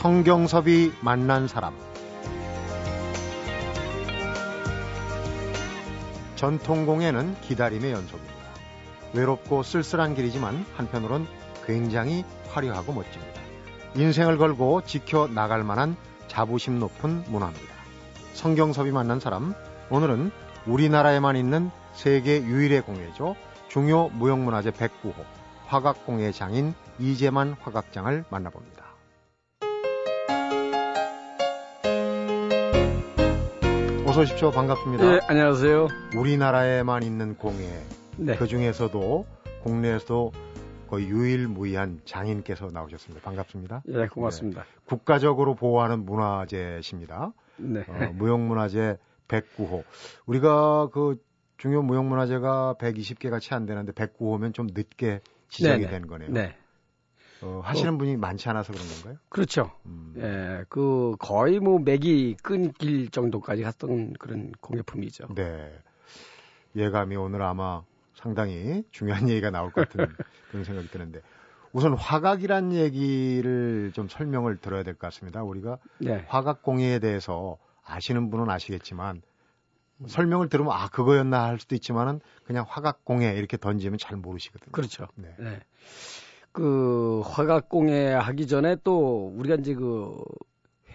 성경섭이 만난 사람 전통공예는 기다림의 연속입니다. 외롭고 쓸쓸한 길이지만 한편으론 굉장히 화려하고 멋집니다. 인생을 걸고 지켜 나갈 만한 자부심 높은 문화입니다. 성경섭이 만난 사람 오늘은 우리나라에만 있는 세계 유일의 공예죠. 중요 무형문화재 109호 화각공예 장인 이재만 화각장을 만나봅니다. 어서 오십시오. 반갑습니다. 네, 안녕하세요. 우리나라에만 있는 공예. 네. 그 중에서도 국내에서도 거의 유일무이한 장인께서 나오셨습니다. 반갑습니다. 네, 고맙습니다. 네. 국가적으로 보호하는 문화재십니다. 네. 어, 무형문화재 109호. 우리가 그 중요 무형문화재가 120개가 채 안 되는데 109호면 좀 늦게 지정이 네네. 된 거네요. 네. 어, 하시는 분이 많지 않아서 그런 건가요? 그렇죠. 음, 예, 그 거의 뭐 맥이 끊길 정도까지 갔던 그런 공예품이죠. 네. 예감이 오늘 아마 상당히 중요한 얘기가 나올 것 같은 그런 생각이 드는데 우선 화각이란 얘기를 좀 설명을 들어야 될 것 같습니다. 우리가 네. 화각 공예에 대해서 아시는 분은 아시겠지만 설명을 들으면 아 그거였나 할 수도 있지만은 그냥 화각 공예 이렇게 던지면 잘 모르시거든요. 그렇죠. 네. 네. 그 화각 공예 하기 전에 또 우리가 이제 그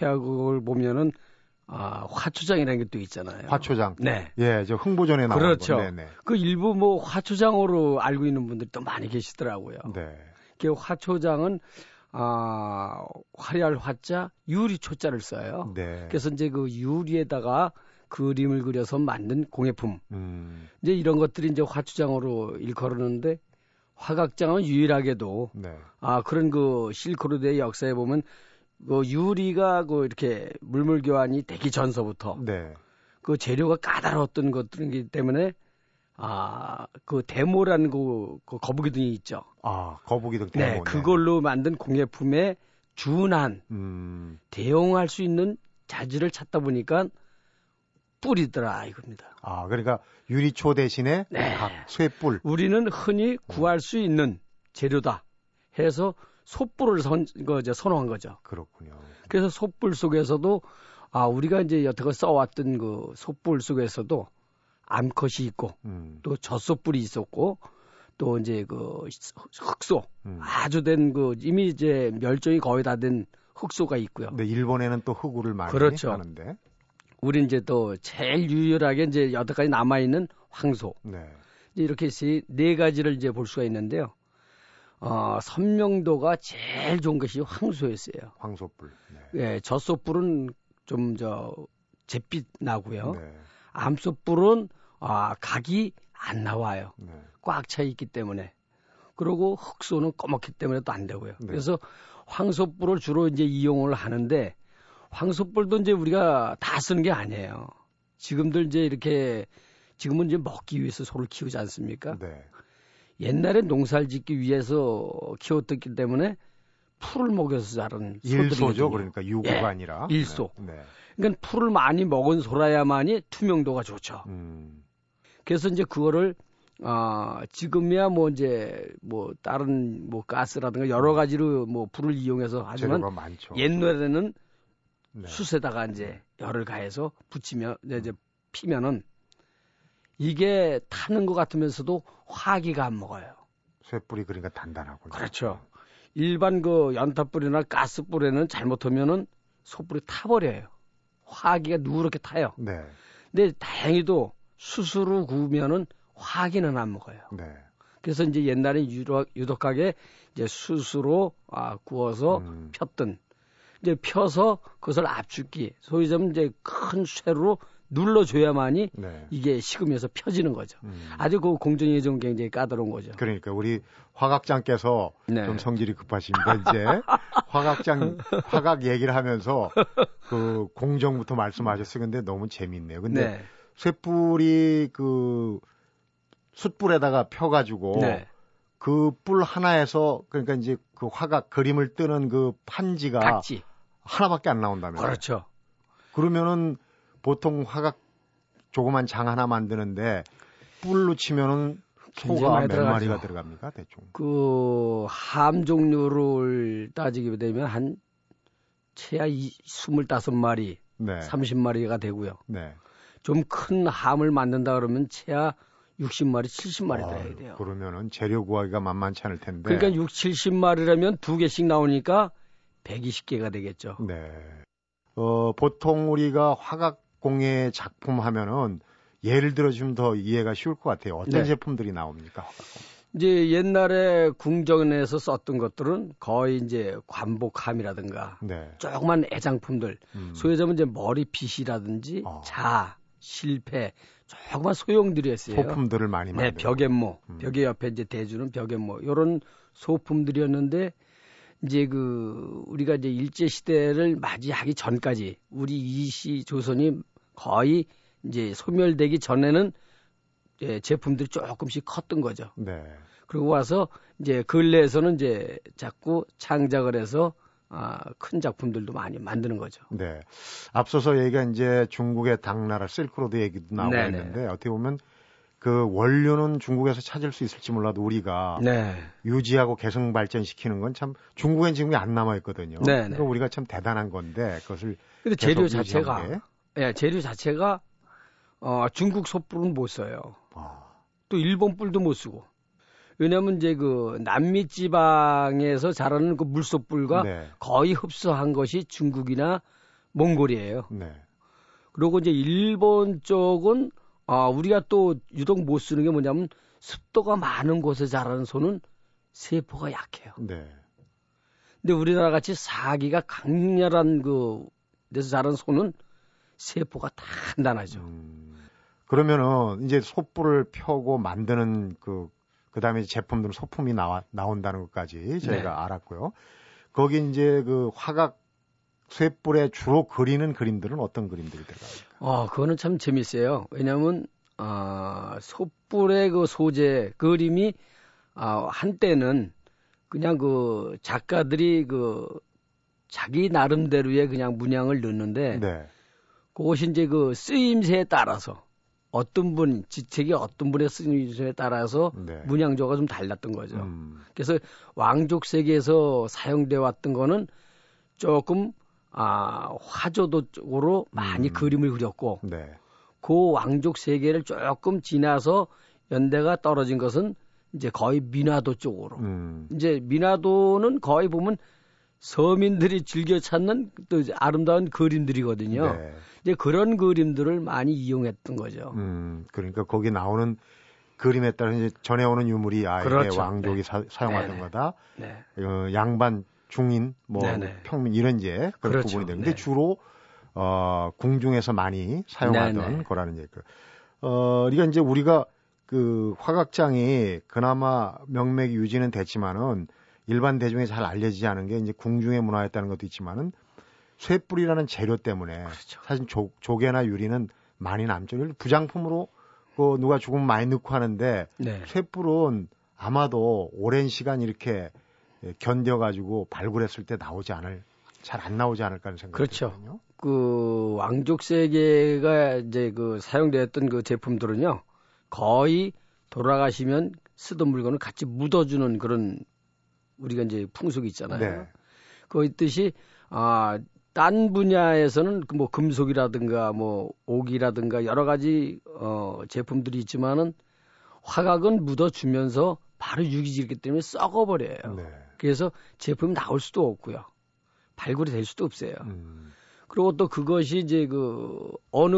회화극을 보면은 아, 화초장이라는 게 또 있잖아요. 화초장. 네. 예, 저 흥보전에 나온 그렇죠. 거. 네네. 그 일부 뭐 화초장으로 알고 있는 분들이 또 많이 계시더라고요. 네. 그 화초장은 아, 화려할 화자, 유리 초자를 써요. 네. 그래서 이제 그 유리에다가 그림을 그려서 만든 공예품. 음, 이제 이런 것들이 이제 화초장으로 일컬었는데 화각장은 유일하게도 네. 아 그런 그 실크로드의 역사에 보면 그 유리가 그 이렇게 물물 교환이 되기 전서부터 네. 그 재료가 까다로웠던 것들이기 때문에 아 그 데모라는 그, 그 거북이 등이 있죠. 아, 거북이등 네, 때문에. 그걸로 만든 공예품에 준한 음, 대용할 수 있는 자질을 찾다 보니까 뿔이더라 이겁니다. 아, 그러니까 유리초 대신에 네. 각 쇠뿔. 우리는 흔히 구할 수 있는 재료다 해서 솥불을 선, 그, 이제 선호한 거죠. 그렇군요. 그래서 솥불 속에서도 아 우리가 이제 여태껏 써왔던 그 솥불 속에서도 암컷이 있고 음, 또 젖소뿔이 있었고 또 이제 그 흑소 음. 아주 된 그 이미 이제 멸종이 거의 다 된 흑소가 있고요. 근데 일본에는 또 흑우를 많이 그렇죠. 하는데. 우리 이제 또 제일 유일하게 이제 여태까지 남아 있는 황소 네. 이렇게 세, 네 가지를 이제 볼 수가 있는데요. 어, 선명도가 제일 좋은 것이 황소였어요. 황소뿔. 네. 예, 젖소뿔은 좀 저 잿빛 나고요. 네. 암소뿔은 아, 각이 안 나와요. 네. 꽉차 있기 때문에. 그리고 흑소는 검었기 때문에 또 안 되고요. 네. 그래서 황소뿔을 주로 이제 이용을 하는데 황소뿔도 이제 우리가 다 쓰는 게 아니에요. 지금들 이제 이렇게 지금은 이제 먹기 위해서 소를 키우지 않습니까? 네. 옛날에 농사를 짓기 위해서 키웠기 때문에 풀을 먹여서 자란 일소죠. 그러니까 유구가 예, 아니라. 일소. 네. 네. 그러니까 풀을 많이 먹은 소라야만이 투명도가 좋죠. 음, 그래서 이제 그거를 아 지금이야 뭐 이제 뭐 다른 뭐 가스라든가 여러 가지로 뭐 불을 이용해서 하지만. 옛날에는 네. 숯에다가 이제 열을 가해서 붙이면 이제 피면은 이게 타는 것 같으면서도 화기가 안 먹어요. 쇠뿔이 그러니까 단단하고. 그렇죠. 일반 그 연탄불이나 가스불에는 잘못하면은 소불이 타버려요. 화기가 누렇게 타요. 네. 근데 다행히도 수수로 구우면은 화기는 안 먹어요. 네. 그래서 이제 옛날에 유독, 유독하게 이제 수수로 아, 구워서 음. 폈던 이제 펴서 그것을 압축기 소위 좀 이제 큰 쇠로 눌러줘야만이 네. 이게 식으면서 펴지는 거죠. 음. 아주 그 공정이 좀 굉장히 까다로운 거죠. 그러니까 우리 화각장께서 네. 좀 성질이 급하십니다. 이제 화각장 화각 얘기를 하면서 그 공정부터 말씀하셨어요. 근데 너무 재밌네요. 근데 네. 쇠뿔이 그 숯불에다가 펴가지고 네. 그뿔 하나에서 그러니까 이제 그 화각 그림을 뜨는 그 판지가 각지. 하나밖에 안 나온다면서요. 그렇죠. 그러면은 보통 화각 조그만 장 하나 만드는데 뿔로 치면은 소가 몇 들어가죠. 마리가 들어갑니까 대충? 그 함 종류를 따지게 되면 한 채야 25마리, 네. 30마리가 되고요. 네. 좀 큰 함을 만든다 그러면 채야 60마리, 70마리 아, 돼야 돼요. 그러면은 재료 구하기가 만만치 않을 텐데. 그러니까 6, 70마리라면 두 개씩 나오니까 120개가 되겠죠. 네. 어, 보통 우리가 화각공예 작품 하면은 예를 들어 주면 더 이해가 쉬울 것 같아요. 어떤 네. 제품들이 나옵니까? 화각공. 이제 옛날에 궁정에서 썼던 것들은 거의 이제 관복함이라든가 네. 조그만 애장품들 음. 소위자면 이제 머리빗이라든지 어. 자 실패 조그만 소용들이었어요. 소품들을 많이 네, 벽앤모 음. 벽에 옆에 이제 대주는 벽앤모 이런 소품들이었는데 이제 그 우리가 이제 일제 시대를 맞이하기 전까지 우리 이시 조선이 거의 이제 소멸되기 전에는 예, 제품들이 조금씩 컸던 거죠. 네. 그리고 와서 이제 근래에서는 이제 자꾸 창작을 해서 아, 큰 작품들도 많이 만드는 거죠. 네. 앞서서 얘기가 이제 중국의 당나라 실크로드 얘기도 나오고 네네. 있는데 어떻게 보면 그 원료는 중국에서 찾을 수 있을지 몰라도 우리가 네. 유지하고 개성 발전시키는 건 참 중국엔 지금 안 남아 있거든요. 네 그러니까 우리가 참 대단한 건데 그것을 근데 재료 자체가 예, 네, 재료 자체가 어, 중국 솥불은 못 써요. 아. 또 일본 뿔도 못 쓰고. 왜냐하면 이제 그 남미 지방에서 자라는 그 물소뿔과 네. 거의 흡수한 것이 중국이나 몽골이에요. 네. 그리고 이제 일본 쪽은 아 우리가 또 유독 못 쓰는 게 뭐냐면 습도가 많은 곳에 자라는 소는 세포가 약해요. 네. 근데 우리나라 같이 사기가 강렬한 그 데서 자란 소는 세포가 단단하죠. 음, 그러면은 이제 소뿔을 펴고 만드는 그 그다음에 제품들은 소품이 나와 나온다는 것까지 저희가 네. 알았고요. 거기 이제 그 화각 쇠뿔에 주로 그리는 그림들은 어떤 그림들이 들어가요? 어, 그거는 참 재밌어요. 왜냐하면 아, 소뿔의 그 소재 그림이 아, 한때는 그냥 그 작가들이 그 자기 나름대로의 그냥 문양을 넣는데 네. 그것이 이제 그 쓰임새에 따라서 어떤 분 지책이 어떤 분의 쓰임새에 따라서 네. 문양조가 좀 달랐던 거죠. 음. 그래서 왕족 세계에서 사용돼 왔던 거는 조금 아 화조도 쪽으로 많이 음. 그림을 그렸고 네. 그 왕족 세계를 조금 지나서 연대가 떨어진 것은 이제 거의 미나도 쪽으로. 음. 이제 미나도는 거의 보면 서민들이 즐겨 찾는 또 아름다운 그림들이거든요. 네. 이제 그런 그림들을 많이 이용했던 거죠. 음, 그러니까 거기 나오는 그림에 따라 이제 전해오는 유물이 아, 그렇죠. 왕족이 네. 사, 용하던 네네. 거다. 네. 어, 양반, 중인, 뭐 네네. 평민 이런 이제 그런 그렇죠. 부분이 되는데 네. 주로 어, 궁중에서 많이 사용하던 네네. 거라는 얘기. 어, 그러니까 이제 우리가 그 화각장이 그나마 명맥이 유지는 됐지만은 일반 대중에 잘 알려지지 않은 게 이제 궁중의 문화였다는 것도 있지만은 쇠뿔이라는 재료 때문에 그렇죠. 사실 조, 조개나 유리는 많이 남죠. 부장품으로 그 누가 죽으면 많이 넣고 하는데 네. 쇠뿔은 아마도 오랜 시간 이렇게 견뎌가지고 발굴했을 때 나오지 않을 잘 안 나오지 않을까 하는 생각이 그렇죠. 들거든요. 그 왕족 세계가 이제 그 사용되었던 그 제품들은요 거의 돌아가시면 쓰던 물건을 같이 묻어주는 그런 우리가 이제 풍속이 있잖아요. 네. 그 있듯이 아, 딴 분야에서는 그뭐 금속이라든가 뭐 옥이라든가 여러 가지 어 제품들이 있지만은 화각은 묻어 주면서 바로 유기질이기 때문에 썩어 버려요. 네. 그래서 제품이 나올 수도 없고요. 발굴이 될 수도 없어요. 음. 그리고 또 그것이 이제 그 어느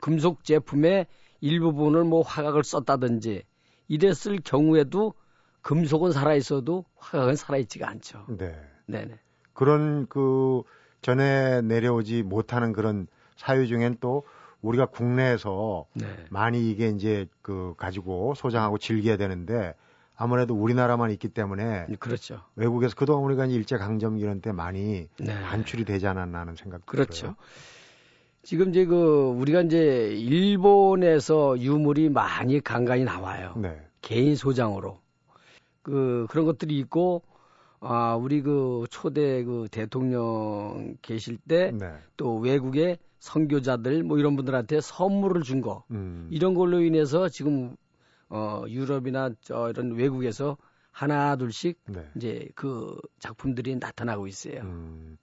금속 제품의 일부분을 뭐 화각을 썼다든지 이랬을 경우에도 금속은 살아 있어도 화각은 살아 있지가 않죠. 네. 네네. 그런 그 전에 내려오지 못하는 그런 사유 중엔 또 우리가 국내에서 네. 많이 이게 이제 그 가지고 소장하고 즐겨야 되는데 아무래도 우리나라만 있기 때문에 그렇죠. 외국에서 그동안 우리가 일제 강점기 이런 때 많이 네. 반출이 되지 않았나 하는 생각 그렇죠. 들어요. 지금 이제 그 우리가 이제 일본에서 유물이 많이 간간히 나와요. 네. 개인 소장으로. 그 그런 것들이 있고 아 우리 그 초대 그 대통령 계실 때또 네. 외국의 선교자들 뭐 이런 분들한테 선물을 준 거. 음. 이런 걸로 인해서 지금 어 유럽이나 저 이런 외국에서 하나 둘씩 네. 이제 그 작품들이 나타나고 있어요. 음.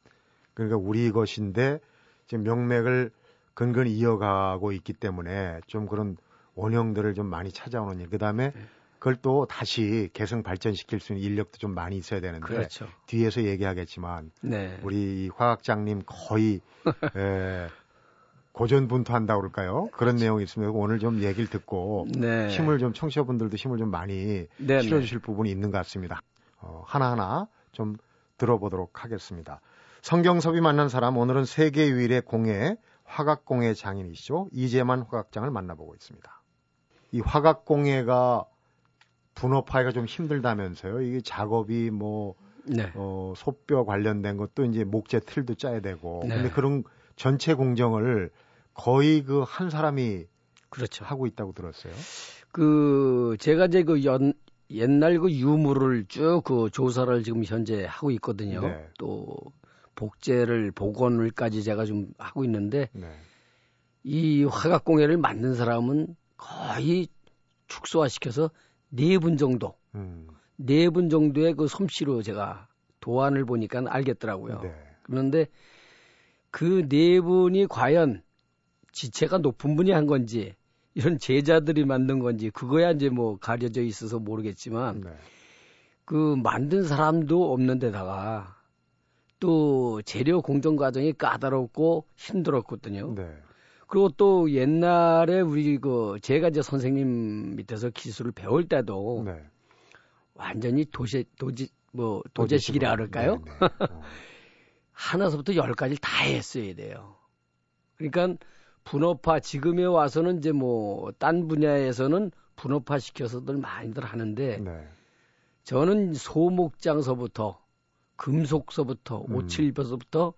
그러니까 우리 것인데 지금 명맥을 근근히 이어가고 있기 때문에 좀 그런 원형들을 좀 많이 찾아오는 일. 그다음에 네. 그걸 또 다시 개성 발전시킬 수 있는 인력도 좀 많이 있어야 되는데 그렇죠. 뒤에서 얘기하겠지만 네. 우리 화학장님 거의 에, 고전분투한다고 그럴까요? 그런 그렇죠. 내용이 있으면 오늘 좀 얘기를 듣고 네. 힘을 좀 청취자분들도 힘을 좀 많이 네, 네. 실어주실 부분이 있는 것 같습니다. 어, 하나하나 좀 들어보도록 하겠습니다. 성경섭이 만난 사람 오늘은 세계 유일의 공예 화각공예 장인이시죠 이재만 화각장을 만나보고 있습니다. 이 화각공예가 분업하기가 좀 힘들다면서요. 이게 작업이 뭐 네. 어, 소뼈 관련된 것도 이제 목재 틀도 짜야 되고 네. 근데 그런 전체 공정을 거의 그 한 사람이 그렇죠. 하고 있다고 들었어요. 그 제가 이제 그 연, 옛날 그 유물을 쭉 그 조사를 지금 현재 하고 있거든요. 네. 또 복제를 복원을까지 제가 좀 하고 있는데 네. 이 화각공예를 만든 사람은 거의 축소화시켜서 네 분 정도, 음. 네분 정도의 그 솜씨로 제가 도안을 보니까 알겠더라고요. 네. 그런데 그 네 분이 과연 지체가 높은 분이 한 건지 이런 제자들이 만든 건지 그거야 이제 뭐 가려져 있어서 모르겠지만 네. 그 만든 사람도 없는 데다가 또 재료 공정 과정이 까다롭고 힘들었거든요. 네. 그리고 또 옛날에 우리 그 제가 이제 선생님 밑에서 기술을 배울 때도 네. 완전히 도시 도지 뭐 도제식이라 그럴까요? 네, 네. 어. 하나서부터 열까지 다 했어야 돼요. 그러니까 분업화 지금에 와서는 이제 뭐 딴 분야에서는 분업화 시켜서들 많이들 하는데 네. 저는 소목장서부터 금속서부터 음. 오칠벼서부터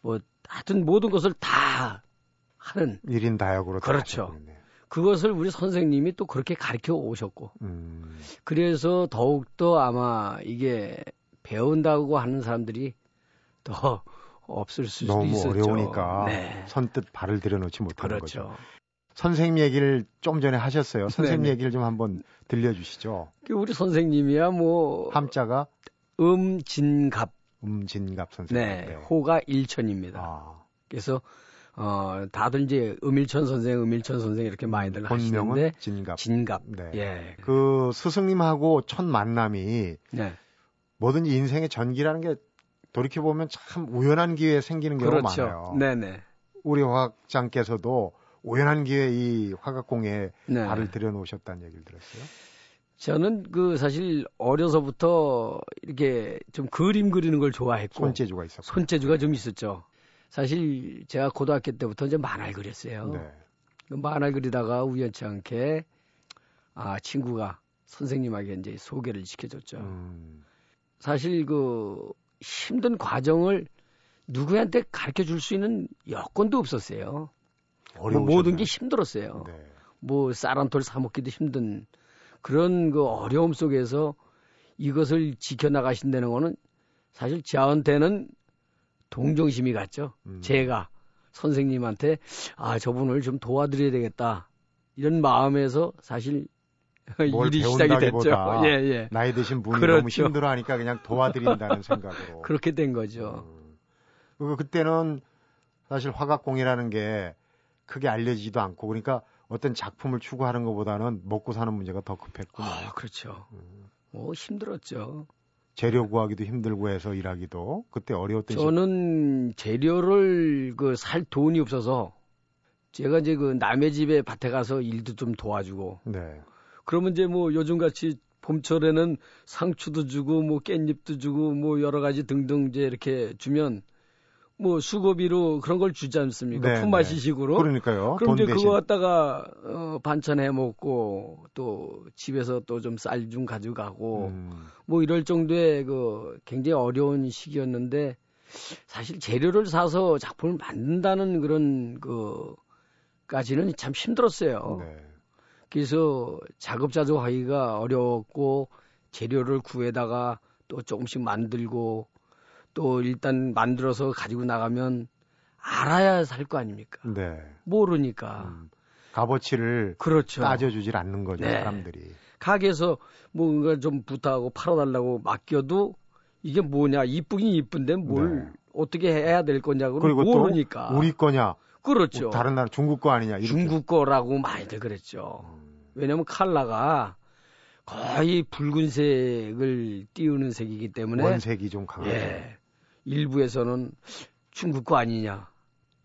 뭐 하여튼 모든 것을 다 하는 1인 다역으로 그렇죠. 그것을 우리 선생님이 또 그렇게 가르쳐 오셨고 음. 그래서 더욱더 아마 이게 배운다고 하는 사람들이 더 없을 수도 너무 있었죠. 어려우니까 네. 선뜻 발을 들여놓지 못하는 그렇죠. 거죠. 선생님 얘기를 좀 전에 하셨어요. 선생님 네네. 얘기를 좀 한번 들려주시죠. 그 우리 선생님이야 뭐 함자가 음진갑. 음진갑 선생님. 네, 네. 호가 일천입니다. 아. 그래서 어 다들 이제 음일천 선생, 음일천 선생 이렇게 많이들 하시는데 진갑. 진갑. 네. 예. 그 스승님하고 첫 만남이 네. 뭐든지 인생의 전기라는 게 돌이켜 보면 참 우연한 기회에 생기는 경우가 그렇죠. 많아요. 네네. 우리 화학장께서도 우연한 기회에 이 화각공에 네. 발을 들여놓으셨다는 얘기를 들었어요. 저는 그 사실 어려서부터 이렇게 좀 그림 그리는 걸 좋아했고 손재주가 있었고 손재주가 좀 있었죠. 사실 제가 고등학교 때부터 이제 만화를 그렸어요. 네. 그 만화 그리다가 우연치 않게 아 친구가 선생님에게 이제 소개를 시켜줬죠. 음. 사실 그 힘든 과정을 누구한테 가르쳐 줄 수 있는 여건도 없었어요. 뭐 모든 게 힘들었어요. 네. 뭐 쌀 한 톨 사먹기도 힘든 그런 그 어려움 속에서 이것을 지켜나가신다는 거는 사실 저한테는 동정심이 갔죠. 음. 제가 선생님한테 아 저분을 좀 도와드려야 되겠다 이런 마음에서 사실 일이 시작이 됐죠. 예, 예. 나이 드신 분이 그렇죠. 너무 힘들어하니까 그냥 도와드린다는 생각으로 그렇게 된 거죠. 음. 그리고 그때는 사실 화각공이라는 게 크게 알려지지도 않고 그러니까 어떤 작품을 추구하는 것보다는 먹고 사는 문제가 더 급했군요. 아, 그렇죠. 음. 뭐 힘들었죠. 재료 구하기도 힘들고 해서 일하기도 그때 어려웠던 저는 시... 재료를 그 살 돈이 없어서 제가 이제 그 남의 집에 밭에 가서 일도 좀 도와주고 네. 그러면 이제 뭐 요즘 같이 봄철에는 상추도 주고 뭐 깻잎도 주고 뭐 여러 가지 등등 이제 이렇게 주면 뭐 수고비로 그런 걸 주지 않습니까? 네, 품앗이식으로. 네. 그러니까요. 그럼 이제 대신. 그거 갖다가 어, 반찬 해 먹고 또 집에서 또 좀쌀좀 가져가고 음. 뭐 이럴 정도의 그 굉장히 어려운 시기였는데 사실 재료를 사서 작품을 만든다는 그런 그 까지는 참 힘들었어요. 네. 그래서 작업자족하기가 어려웠고 재료를 구해다가 또 조금씩 만들고 또 일단 만들어서 가지고 나가면 알아야 살 거 아닙니까? 네. 모르니까. 음, 값어치를 그렇죠. 따져주질 않는 거죠, 네. 사람들이. 가게에서 뭔가 좀 부탁하고 팔아달라고 맡겨도 이게 뭐냐, 이쁘긴 이쁜데 뭘 네. 어떻게 해야 될 거냐고는 그리고 모르니까. 또 우리 거냐? 그렇죠. 뭐 다른 나라 중국 거 아니냐? 이렇게. 중국 거라고 많이들 그랬죠. 음. 왜냐면 칼라가 거의 붉은색을 띄우는 색이기 때문에 원색이 좀 강하죠. 예. 일부에서는 중국 거 아니냐.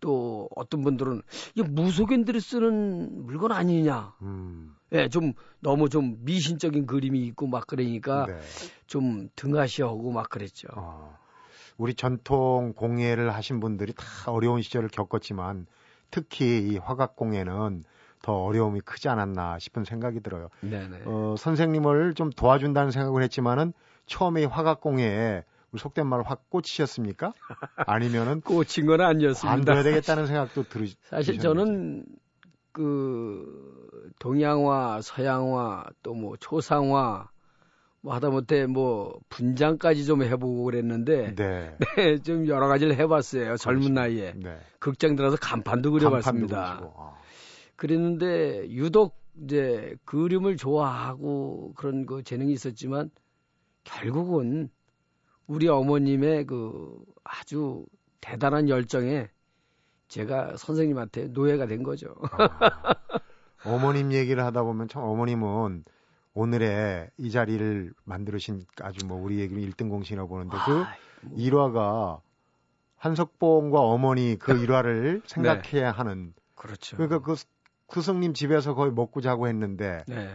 또 어떤 분들은 이게 무속인들이 쓰는 물건 아니냐. 음. 예, 좀 너무 좀 미신적인 그림이 있고 막 그러니까 네. 좀 등하시하고 막 그랬죠. 어, 우리 전통 공예를 하신 분들이 다 어려운 시절을 겪었지만 특히 이 화각 공예는 더 어려움이 크지 않았나 싶은 생각이 들어요. 네네. 어, 선생님을 좀 도와준다는 생각을 했지만은 처음에 이 화각 공예에 우리 속된 말로 확 꽂히셨습니까? 아니면은 꽂힌 건 아니었습니다. 관둬야 되겠다는 생각도 들으 사실 저는 그 동양화, 서양화, 또 뭐 초상화, 뭐 하다못해 뭐 분장까지 좀 해보고 그랬는데 네. 네, 좀 여러 가지를 해봤어요. 젊은 나이에 네. 극장 들어서 간판도 간판도 그려봤습니다. 그리시고. 아. 그랬는데 유독 이제 그림을 좋아하고 그런 그 재능이 있었지만 결국은 우리 어머님의 그 아주 대단한 열정에 제가 선생님한테 노예가 된 거죠. 아, 어머님 얘기를 하다 보면 참 어머님은 오늘의 이 자리를 만들으신 아주 뭐 우리 얘기는 1등 공신이라고 보는데 그 아, 뭐, 일화가 한석봉과 어머니 그 일화를 생각해야 하는 그렇죠. 그러니까 그 스승님 집에서 거의 먹고 자고 했는데 네.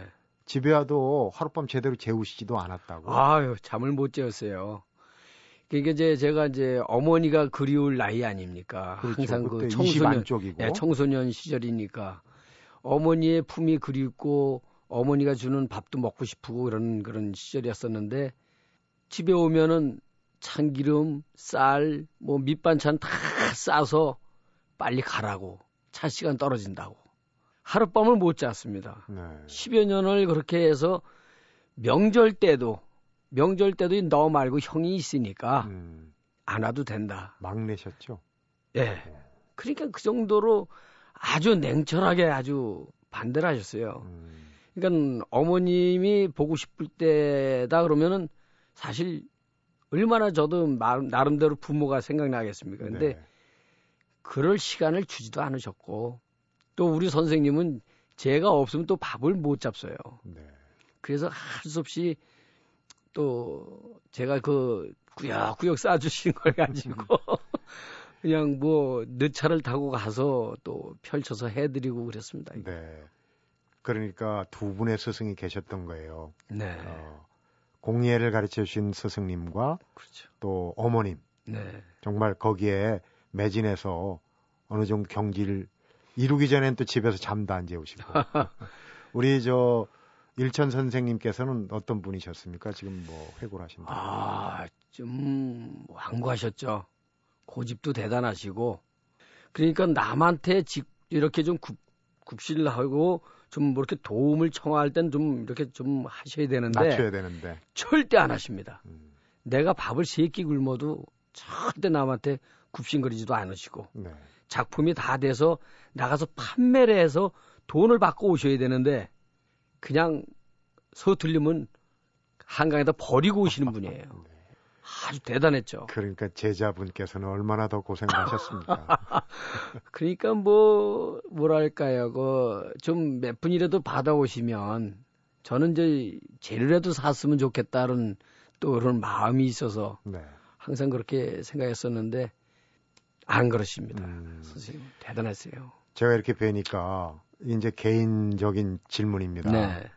집에 와도 하룻밤 제대로 재우시지도 않았다고. 아유, 잠을 못 재웠어요. 그게 이제 제가 이제 어머니가 그리울 나이 아닙니까? 그렇죠. 항상 그 그때 20 청소년, 안쪽이고. 예, 청소년 시절이니까 어머니의 품이 그립고 어머니가 주는 밥도 먹고 싶고 그런 그런 시절이었었는데 집에 오면은 참기름, 쌀, 뭐 밑반찬 다 싸서 빨리 가라고 차 시간 떨어진다고 하룻밤을 못 잤습니다. 네. 10여 년을 그렇게 해서 명절 때도 명절 때도 너 말고 형이 있으니까 음, 안 와도 된다. 막내셨죠. 예. 그러니까 그 정도로 아주 냉철하게 아주 반대를 하셨어요. 음, 그러니까 어머님이 보고 싶을 때다 그러면은 사실 얼마나 저도 마- 나름대로 부모가 생각나겠습니까. 근데 네. 그럴 시간을 주지도 않으셨고 또 우리 선생님은 제가 없으면 또 밥을 못 잡서요. 네. 그래서 할 수 없이 또 제가 그 구역구역 싸주신 걸 가지고 그냥 뭐 늦차를 타고 가서 또 펼쳐서 해드리고 그랬습니다. 네. 그러니까 두 분의 스승이 계셨던 거예요. 네, 어, 공예를 가르쳐 주신 스승님과 그렇죠. 또 어머님 네, 정말 거기에 매진해서 어느 정도 경지를 이루기 전엔 또 집에서 잠도 안 재우시고 우리 저 일천 선생님께서는 어떤 분이셨습니까? 지금 뭐 회고를 하신다. 아, 좀 완고하셨죠. 고집도 대단하시고 그러니까 남한테 직 이렇게 좀 굽, 굽실 하고 좀 뭐 이렇게 도움을 청할 땐 좀 이렇게 좀 하셔야 되는데 낮춰야 되는데. 절대 안 하십니다. 음, 내가 밥을 세 끼 굶어도 절대 남한테 굽신거리지도 않으시고 네. 작품이 다 돼서 나가서 판매를 해서 돈을 받고 오셔야 되는데 그냥 서툴리면 한강에다 버리고 오시는 분이에요. 아주 대단했죠. 그러니까 제자분께서는 얼마나 더 고생하셨습니까? 그러니까 뭐 뭐랄까요, 그 좀 몇 분이라도 받아오시면 저는 이제 재료라도 샀으면 좋겠다는 또 그런 마음이 있어서 네. 항상 그렇게 생각했었는데 안 그러십니다. 음, 선생님 대단하세요. 제가 이렇게 뵈니까 이제 개인적인 질문입니다. 네,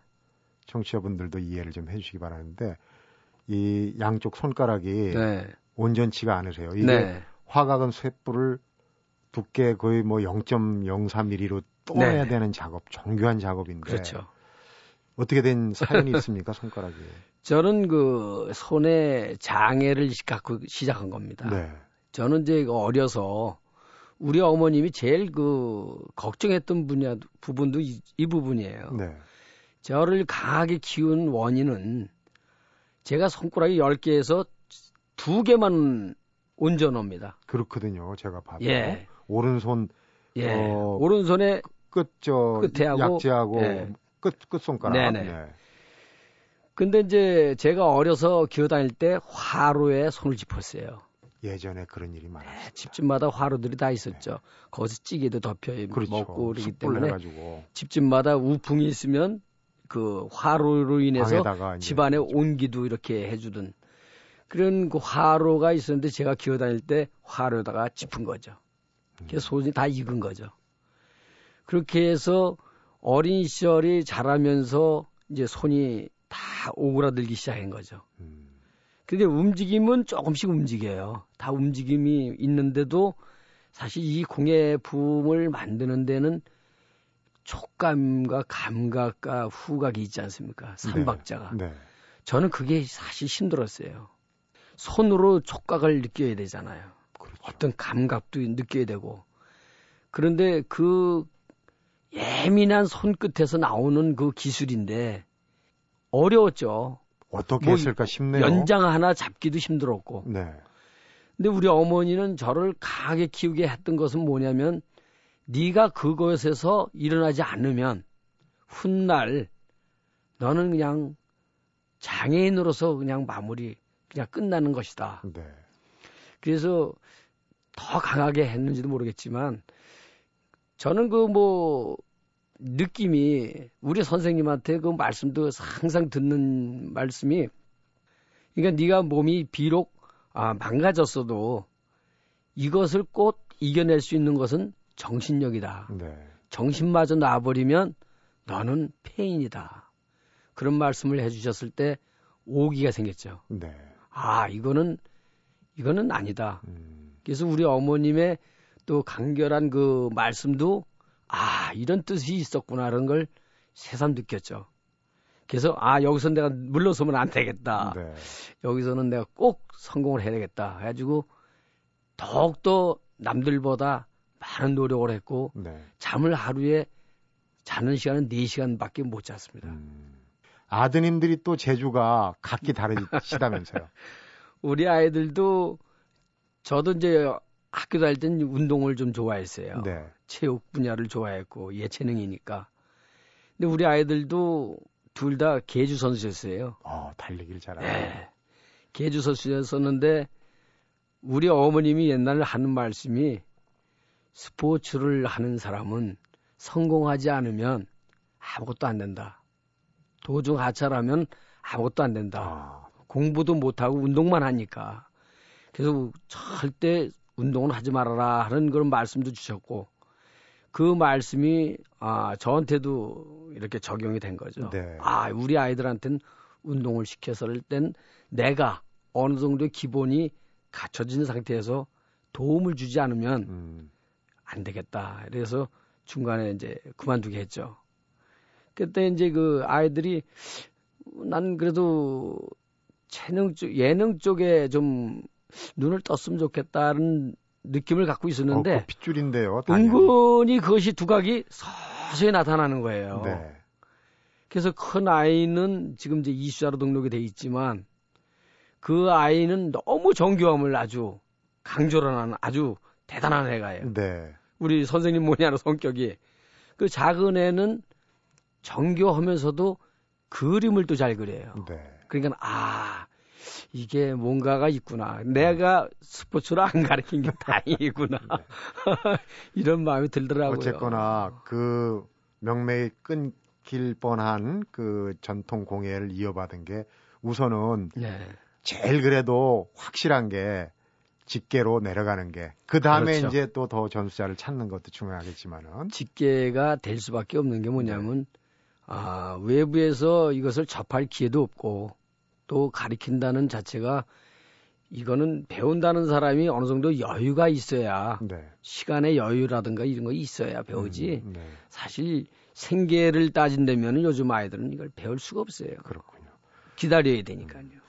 청취자분들도 이해를 좀 해주시기 바라는데 이 양쪽 손가락이 네, 온전치가 않으세요. 이게 네. 화각은 쇠뿔을 두께 거의 뭐 0.03mm로 떠내야 네. 되는 작업, 정교한 작업인데 그렇죠. 어떻게 된 사연이 있습니까 손가락이? 저는 그 손에 장애를 갖고 시작한 겁니다. 네, 저는 이제 어려서 우리 어머님이 제일 그 걱정했던 분야 부분도 이, 이 부분이에요. 네, 저를 강하게 키운 원인은 제가 손가락이 10개에서 두 개만 온전합니다. 그렇거든요. 제가 봐도 예. 오른손 예. 어, 오른손에 끝저 끝에하고, 약지하고 예. 끝 끝 손가락. 네네. 네. 근데 이제 제가 어려서 기어 다닐 때 화로에 손을 짚었어요. 예전에 그런 일이 많았어요. 네, 집집마다 화로들이 다 있었죠. 네. 거기서 찌개도 덮여 그렇죠. 먹고 그러기 때문에 해가지고. 집집마다 우풍이 있으면 그 화로로 인해서 집안에 온기도 이렇게 해주던 그런 그 화로가 있었는데 제가 기어 다닐 때 화로에다가 짚은 거죠. 그래서 손이 다 익은 거죠. 그렇게 해서 어린 시절이 자라면서 이제 손이 다 오그라들기 시작한 거죠. 음. 근데 움직임은 조금씩 움직여요. 다 움직임이 있는데도 사실 이 공예 붐을 만드는 데는 촉감과 감각과 후각이 있지 않습니까? 삼박자가. 네. 네. 저는 그게 사실 힘들었어요. 손으로 촉각을 느껴야 되잖아요. 그렇죠. 어떤 감각도 느껴야 되고. 그런데 그 예민한 손끝에서 나오는 그 기술인데 어려웠죠. 어떻게 뭐 했을까 싶네요. 연장 하나 잡기도 힘들었고. 네. 근데 우리 어머니는 저를 강하게 키우게 했던 것은 뭐냐면 네가 그것에서 일어나지 않으면 훗날 너는 그냥 장애인으로서 그냥 마무리 그냥 끝나는 것이다. 네. 그래서 더 강하게 했는지도 모르겠지만 저는 그 뭐 느낌이 우리 선생님한테 그 말씀도 항상 듣는 말씀이 그러니까 네가 몸이 비록 아 망가졌어도 이것을 꼭 이겨낼 수 있는 것은 정신력이다. 네. 정신마저 놔버리면 너는 폐인이다. 그런 말씀을 해주셨을 때 오기가 생겼죠. 네. 아 이거는 이거는 아니다. 음. 그래서 우리 어머님의 또 간결한 그 말씀도 아 이런 뜻이 있었구나 라는 걸 새삼 느꼈죠. 그래서 아 여기서 내가 물러서면 안 되겠다. 네. 여기서는 내가 꼭 성공을 해야 되겠다. 해가지고 더욱더 남들보다 많은 노력을 했고 네. 잠을 하루에 자는 시간은 4시간밖에 못 잤습니다. 음. 아드님들이 또 재주가 각기 다르시다면서요. 우리 아이들도 저도 이제 학교 다닐 땐 운동을 좀 좋아했어요. 네. 체육 분야를 좋아했고 예체능이니까. 근데 우리 아이들도 둘 다 계주 선수였어요. 어, 달리기를 잘하네. 네. 계주 선수였었는데 우리 어머님이 옛날에 하는 말씀이 스포츠를 하는 사람은 성공하지 않으면 아무것도 안 된다. 도중 하차라면 아무것도 안 된다. 아. 공부도 못하고 운동만 하니까. 그래서 절대 운동은 하지 말아라 하는 그런 말씀도 주셨고 그 말씀이 아 저한테도 이렇게 적용이 된 거죠. 네. 아 우리 아이들한테는 운동을 시켜서를 땐 내가 어느 정도의 기본이 갖춰진 상태에서 도움을 주지 않으면 음. 안 되겠다. 그래서 중간에 이제 그만두게 했죠. 그때 이제 그 아이들이 난 그래도 재능 쪽, 예능 쪽에 좀 눈을 떴으면 좋겠다는 느낌을 갖고 있었는데. 어, 그 핏줄인데요. 당연히. 은근히 그것이 두각이 서서히 나타나는 거예요. 네. 그래서 큰 아이는 지금 이제 이수자로 등록이 돼 있지만 그 아이는 너무 정교함을 아주 강조를 하는 아주 대단한 애가예요. 네. 우리 선생님 뭐냐는 성격이 그 작은 애는 정교하면서도 그림을 또 잘 그려요. 네. 그러니까 아 이게 뭔가가 있구나. 내가 스포츠를 안 가르친 게 다행이구나. 네. 이런 마음이 들더라고요. 어쨌거나 그 명맥이 끊길 뻔한 그 전통 공예를 이어받은 게 우선은 네. 제일 그래도 확실한 게 직계로 내려가는 게 그 다음에 그렇죠. 이제 또 더 전수자를 찾는 것도 중요하겠지만은 직계가 될 수밖에 없는 게 뭐냐면 아 외부에서 이것을 접할 기회도 없고 또 가리킨다는 자체가 이거는 배운다는 사람이 어느 정도 여유가 있어야 네. 시간의 여유라든가 이런 거 있어야 배우지 음, 네. 사실 생계를 따진다면 요즘 아이들은 이걸 배울 수가 없어요. 그렇군요. 기다려야 되니까요. 음.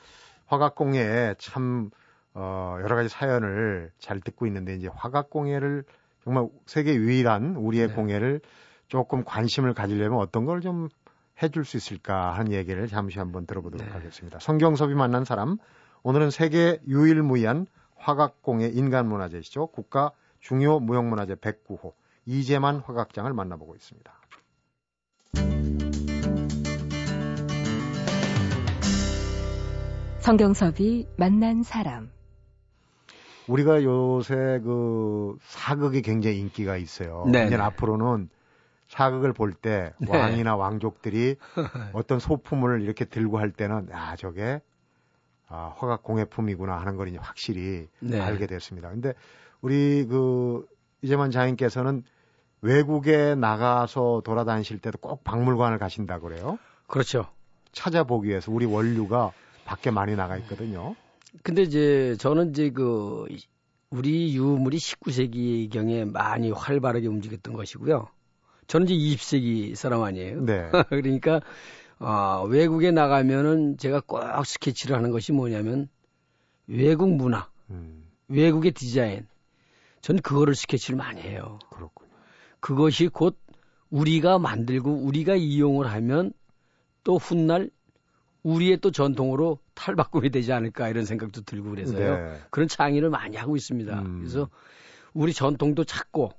화각공예 참 어, 여러 가지 사연을 잘 듣고 있는데 이제 화각공예를 정말 세계 유일한 우리의 네. 공예를 조금 관심을 가지려면 어떤 걸 좀 해줄 수 있을까 하는 얘기를 잠시 한번 들어보도록 네. 하겠습니다. 성경섭이 만난 사람 오늘은 세계 유일무이한 화각공예 인간문화재시죠. 국가 중요 무형문화재 109호 이재만 화각장을 만나보고 있습니다. 성경섭이 만난 사람 우리가 요새 그 사극이 굉장히 인기가 있어요. 네, 이제 네. 앞으로는 사극을 볼때 네. 왕이나 왕족들이 어떤 소품을 이렇게 들고 할 때는 야 저게 아, 허각 공예품이구나 하는 걸 이제 확실히 네. 알게 됐습니다. 근데 우리 그 이재만 장인께서는 외국에 나가서 돌아다니실 때도 꼭 박물관을 가신다 그래요. 그렇죠. 찾아보기 위해서 우리 원류가 밖에 많이 나가 있거든요. 근데 이제 저는 이제 그 우리 유물이 19세기 경에 많이 활발하게 움직였던 것이고요. 저는 이제 20세기 사람 아니에요. 네. 그러니까 어, 외국에 나가면은 제가 꼭 스케치를 하는 것이 뭐냐면 외국 문화, 음, 외국의 디자인. 전 그거를 스케치를 많이 해요. 그렇군요. 그것이 곧 우리가 만들고 우리가 이용을 하면 또 훗날 우리의 또 전통으로 탈바꿈이 되지 않을까 이런 생각도 들고 그래서요. 네. 그런 창의를 많이 하고 있습니다. 음. 그래서 우리 전통도 찾고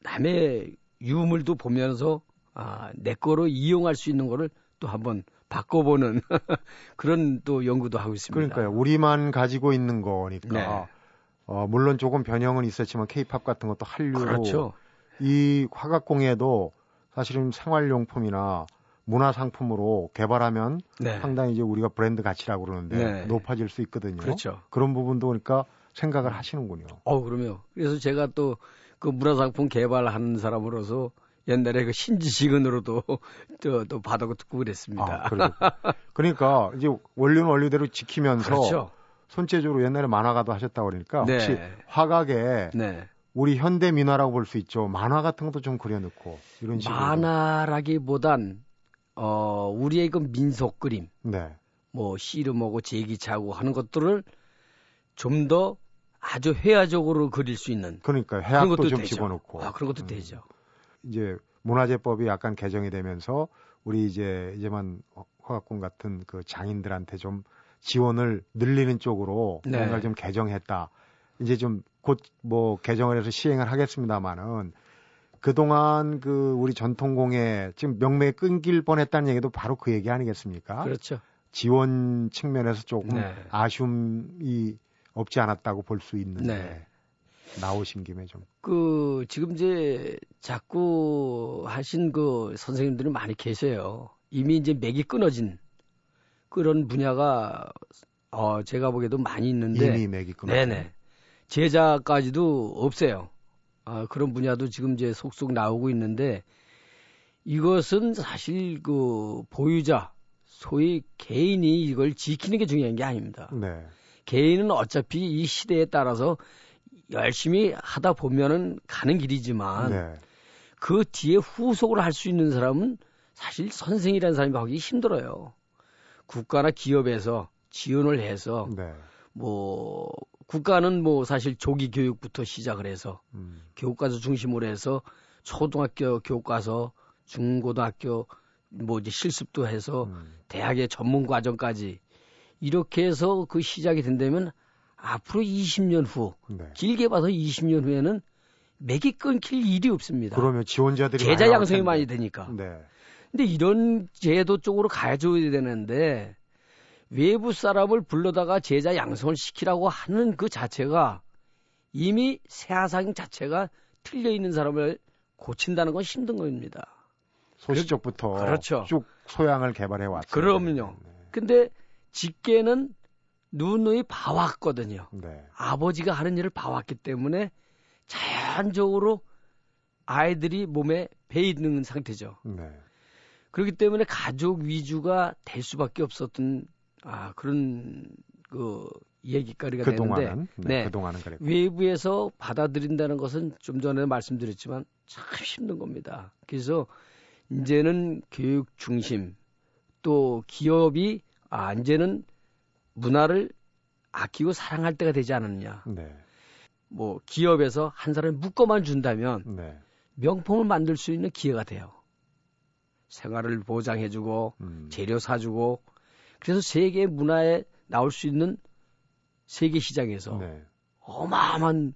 남의 유물도 보면서 아, 내 거로 이용할 수 있는 거를 또 한번 바꿔보는 그런 또 연구도 하고 있습니다. 그러니까요. 우리만 가지고 있는 거니까. 네. 어, 물론 조금 변형은 있었지만 케이팝 같은 것도 한류로 그렇죠. 이 화각공예도 사실은 생활용품이나 문화 상품으로 개발하면 네. 상당히 이제 우리가 브랜드 가치라고 그러는데 네. 높아질 수 있거든요. 그렇죠. 런 부분도 그러니까 생각을 하시는군요. 어, 그럼요. 그래서 제가 또 그 문화상품 개발하는 사람으로서 옛날에 그 신지식은으로도 또, 또 받아고 듣고 그랬습니다. 아, 그래요. 그러니까 이제 원료는 원료대로 지키면서 그렇죠. 손재주로 옛날에 만화가도 하셨다고 그러니까 네. 혹시 화각에 네. 우리 현대 민화라고 볼 수 있죠. 만화 같은 것도 좀 그려놓고 이런 식으로. 만화라기보단 어 우리의 그 민속 그림, 네. 뭐 씨름하고 제기차고 하는 것들을 좀 더 아주 회화적으로 그릴 수 있는 그러니까 해학도 좀 되죠. 집어넣고 아, 그런 것도 음. 되죠. 이제 문화재법이 약간 개정이 되면서 우리 이제 이제만 화학군 같은 그 장인들한테 좀 지원을 늘리는 쪽으로 네. 뭔가를 좀 개정했다. 이제 좀 곧 뭐 개정을 해서 시행을 하겠습니다만은 그동안 그 우리 전통공예 지금 명맥이 끊길 뻔했다는 얘기도 바로 그 얘기 아니겠습니까? 그렇죠. 지원 측면에서 조금 네. 아쉬움이 없지 않았다고 볼 수 있는데 네. 나오신 김에 좀 그 지금 이제 자꾸 하신 그 선생님들이 많이 계세요. 이미 이제 맥이 끊어진 그런 분야가 어 제가 보기에도 많이 있는데 이미 맥이 끊어. 네네 제자까지도 없어요. 아, 그런 분야도 지금 이제 속속 나오고 있는데 이것은 사실 그 보유자 소위 개인이 이걸 지키는 게 중요한 게 아닙니다. 네. 개인은 어차피 이 시대에 따라서 열심히 하다 보면은 가는 길이지만 네. 그 뒤에 후속을 할 수 있는 사람은 사실 선생이라는 사람이 하기 힘들어요. 국가나 기업에서 지원을 해서 네. 뭐 국가는 뭐 사실 조기 교육부터 시작을 해서 음. 교과서 중심으로 해서 초등학교 교과서, 중고등학교 뭐 이제 실습도 해서 음. 대학의 전문 과정까지 이렇게 해서 그 시작이 된다면 앞으로 20년 후 네. 길게 봐서 20년 후에는 맥이 끊길 일이 없습니다. 그러면 지원자들이 제자 많이 양성이 많이. 되니까. 네. 근데 이런 제도 쪽으로 가져야 되는데 외부 사람을 불러다가 제자 양성을 시키라고 하는 그 자체가 이미 세아상 자체가 틀려 있는 사람을 고친다는 건 힘든 겁니다. 소시적부터 그렇죠. 쭉 소양을 개발해 왔어요. 그럼요. 근데 직계는 누누이 봐왔거든요. 네. 아버지가 하는 일을 봐왔기 때문에 자연적으로 아이들이 몸에 배 있는 상태죠. 네. 그렇기 때문에 가족 위주가 될 수밖에 없었던 아 그런 그 얘기거리가 그 되는데 네. 네. 그 동안은 그랬고. 외부에서 받아들인다는 것은 좀 전에 말씀드렸지만 참 힘든 겁니다. 그래서 이제는 교육 중심 또 기업이 아 이제는 문화를 아끼고 사랑할 때가 되지 않았느냐. 네. 뭐 기업에서 한 사람이 묶어만 준다면 네. 명품을 만들 수 있는 기회가 돼요. 생활을 보장해주고 음. 재료 사주고 그래서 세계 문화에 나올 수 있는 세계 시장에서 네. 어마어마한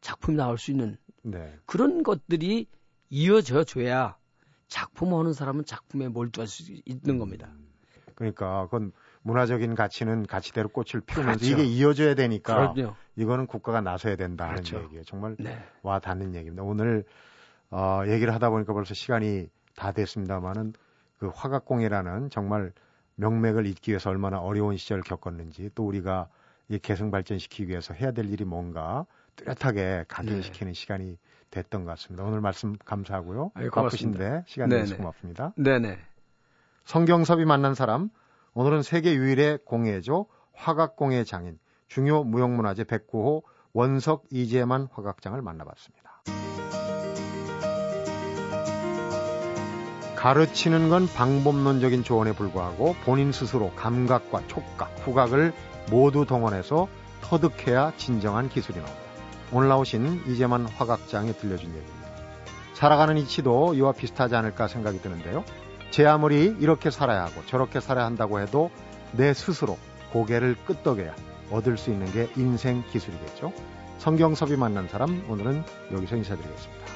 작품이 나올 수 있는 네. 그런 것들이 이어져 줘야 작품 하는 사람은 작품에 몰두할 수 있는 겁니다. 음. 그러니까 그건 문화적인 가치는 가치대로 꽃을 피우면서 그렇죠. 이게 이어져야 되니까 그럼요. 이거는 국가가 나서야 된다 하는 그렇죠. 얘기예요. 정말 네. 와 닿는 얘기입니다. 오늘 어, 얘기를 하다 보니까 벌써 시간이 다 됐습니다만은 그 화각공예라는 정말 명맥을 잇기 위해서 얼마나 어려운 시절을 겪었는지 또 우리가 이 개성 발전시키기 위해서 해야 될 일이 뭔가 뚜렷하게 각인시키는 네. 시간이 됐던 것 같습니다. 오늘 말씀 감사하고요. 아유. 바쁘신데 시간. 내주셔서 고맙습니다. 네네. 성경섭이 만난 사람 오늘은 세계 유일의 공예죠. 화각공예 장인 중요 무형문화재 109호 원석 이재만 화각장을 만나봤습니다. 가르치는 건 방법론적인 조언에 불과하고 본인 스스로 감각과 촉각, 후각을 모두 동원해서 터득해야 진정한 기술이 나옵니다. 오늘 나오신 이재만 화각장에 들려준 얘기입니다. 살아가는 이치도 이와 비슷하지 않을까 생각이 드는데요. 제 아무리 이렇게 살아야 하고 저렇게 살아야 한다고 해도 내 스스로 고개를 끄덕여야 얻을 수 있는 게 인생 기술이겠죠. 성경섭이 만난 사람 오늘은 여기서 인사드리겠습니다.